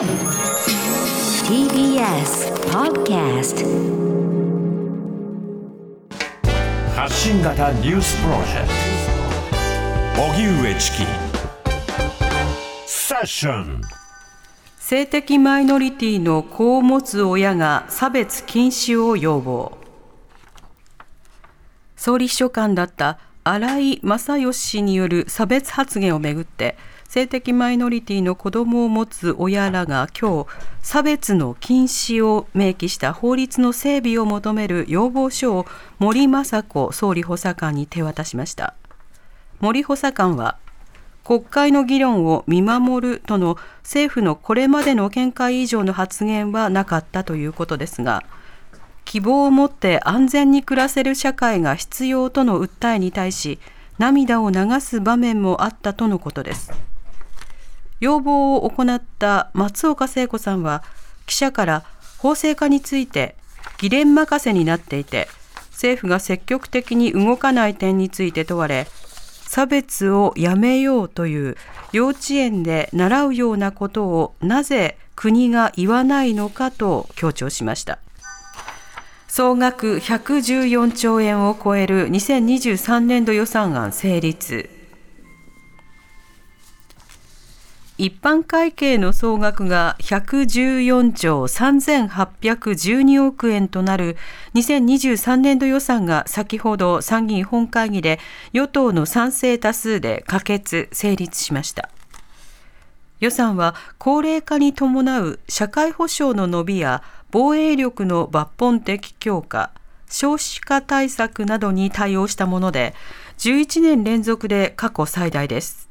TBS Podcast 発信型ニュースプロジェクト。荻上チキ。セッション。性的マイノリティの子を持つ親が差別禁止を要望。総理秘書官だった新井正義氏による差別発言をめぐって性的マイノリティの子どもを持つ親らが今日差別の禁止を明記した法律の整備を求める要望書を森雅子総理補佐官に手渡しました。森補佐官は国会の議論を見守るとの政府のこれまでの見解以上の発言はなかったということですが希望を持って安全に暮らせる社会が必要との訴えに対し涙を流す場面もあったとのことです。要望を行った松岡聖子さんは記者から法制化について議連任せになっていて政府が積極的に動かない点について問われ差別をやめようという幼稚園で習うようなことをなぜ国が言わないのかと強調しました。総額114兆円を超える2023年度予算案成立一般会計の総額が114兆3812億円となる2023年度予算が先ほど参議院本会議で与党の賛成多数で可決・成立しました。予算は高齢化に伴う社会保障の伸びや防衛力の抜本的強化、少子化対策などに対応したもので、11年連続で過去最大です。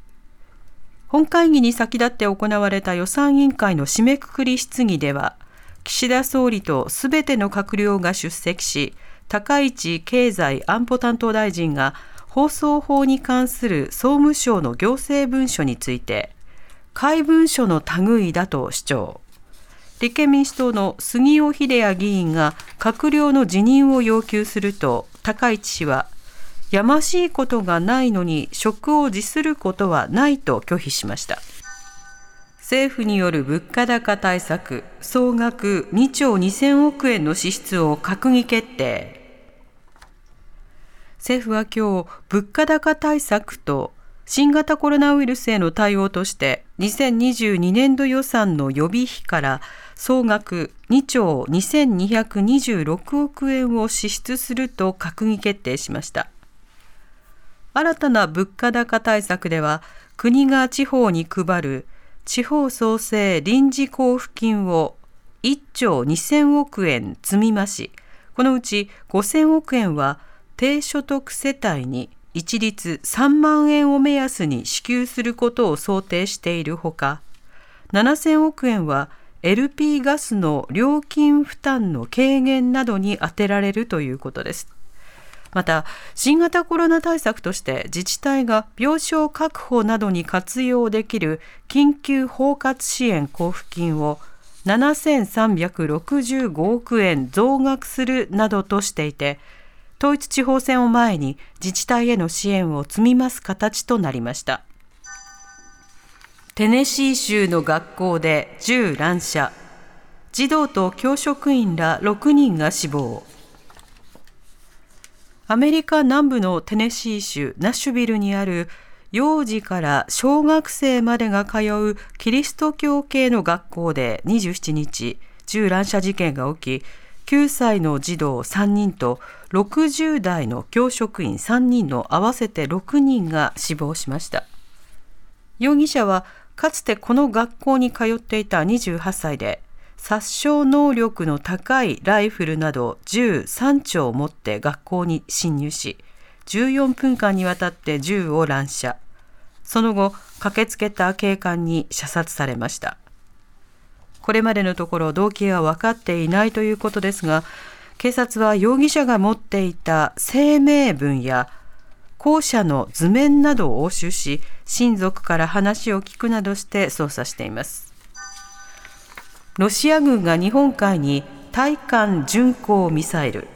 本会議に先立って行われた予算委員会の締めくくり質疑では、岸田総理とすべての閣僚が出席し、高市経済安保担当大臣が放送法に関する総務省の行政文書について、怪文書の類だと主張。立憲民主党の杉尾秀哉議員が閣僚の辞任を要求すると、高市氏はやましいことがないのに職を辞することはないと拒否しました。政府による物価高対策総額2兆2000億円の支出を閣議決定。政府は今日物価高対策と新型コロナウイルスへの対応として2022年度予算の予備費から総額2兆2226億円を支出すると閣議決定しました。新たな物価高対策では国が地方に配る地方創生臨時交付金を1兆2000億円積み増しこのうち5000億円は低所得世帯に一律3万円を目安に支給することを想定しているほか7000億円は LP ガスの料金負担の軽減などに充てられるということです。また新型コロナ対策として自治体が病床確保などに活用できる緊急包括支援交付金を7365億円増額するなどとしていて統一地方選を前に自治体への支援を積み増す形となりましたテネシー州の学校で銃乱射児童と教職員ら6人が死亡アメリカ南部のテネシー州ナッシュビルにある幼児から小学生までが通うキリスト教系の学校で27日、銃乱射事件が起き、9歳の児童3人と60代の教職員3人の合わせて6人が死亡しました。容疑者はかつてこの学校に通っていた28歳で、殺傷能力の高いライフルなど銃3丁を持って学校に侵入し、14分間にわたって銃を乱射。その後、駆けつけた警官に射殺されました。これまでのところ動機は分かっていないということですが、警察は容疑者が持っていた声明文や校舎の図面などを押収し、親族から話を聞くなどして捜査しています。ロシア軍が日本海に対艦巡航ミサイル。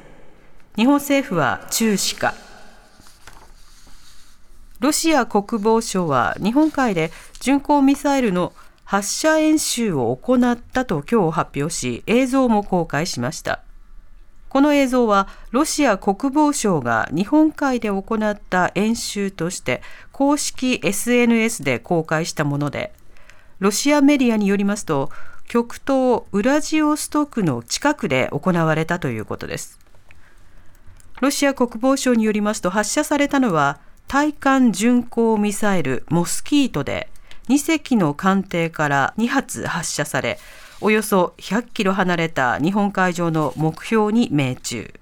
日本政府は中止か。ロシア国防省は日本海で巡航ミサイルの発射演習を行ったと今日発表し映像も公開しました。この映像はロシア国防省が日本海で行った演習として公式 SNS で公開したものでロシアメディアによりますと極東ウラジオストクの近くで行われたということです。ロシア国防省によりますと発射されたのは対艦巡航ミサイルモスキートで2隻の艦艇から2発発射されおよそ100キロ離れた日本海上の目標に命中。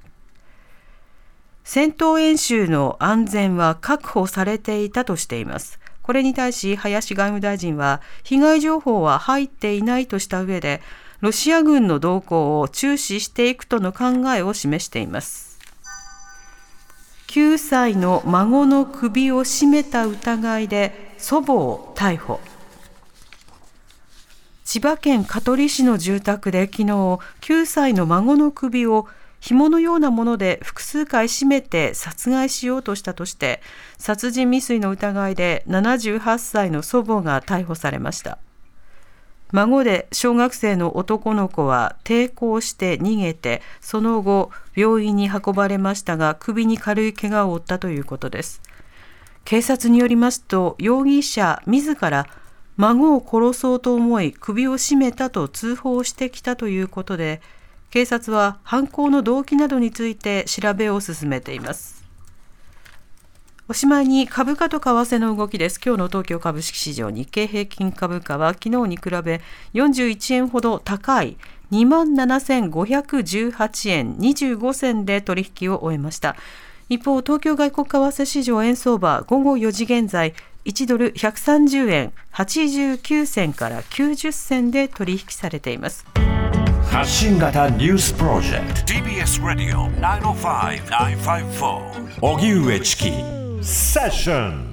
戦闘演習の安全は確保されていたとしています。これに対し林外務大臣は被害情報は入っていないとした上でロシア軍の動向を注視していくとの考えを示しています。9歳の孫の首を絞めた疑いで祖母を逮捕。千葉県香取市の住宅で昨日9歳の孫の首を紐のようなもので複数回絞めて殺害しようとしたとして殺人未遂の疑いで78歳の祖母が逮捕されました。孫で小学生の男の子は抵抗して逃げてその後病院に運ばれましたが首に軽い怪我を負ったということです。警察によりますと容疑者自ら孫を殺そうと思い首を絞めたと通報してきたということで警察は犯行の動機などについて調べを進めています。おしまいに株価と為替の動きです。今日の東京株式市場日経平均株価は昨日に比べ41円ほど高い2万7518円25銭で取引を終えました。一方東京外国為替市場円相場午後4時現在1ドル130円89銭から90銭で取引されています。発信型ニュースプロジェクト。TBS Radio 905-954荻上チキセッション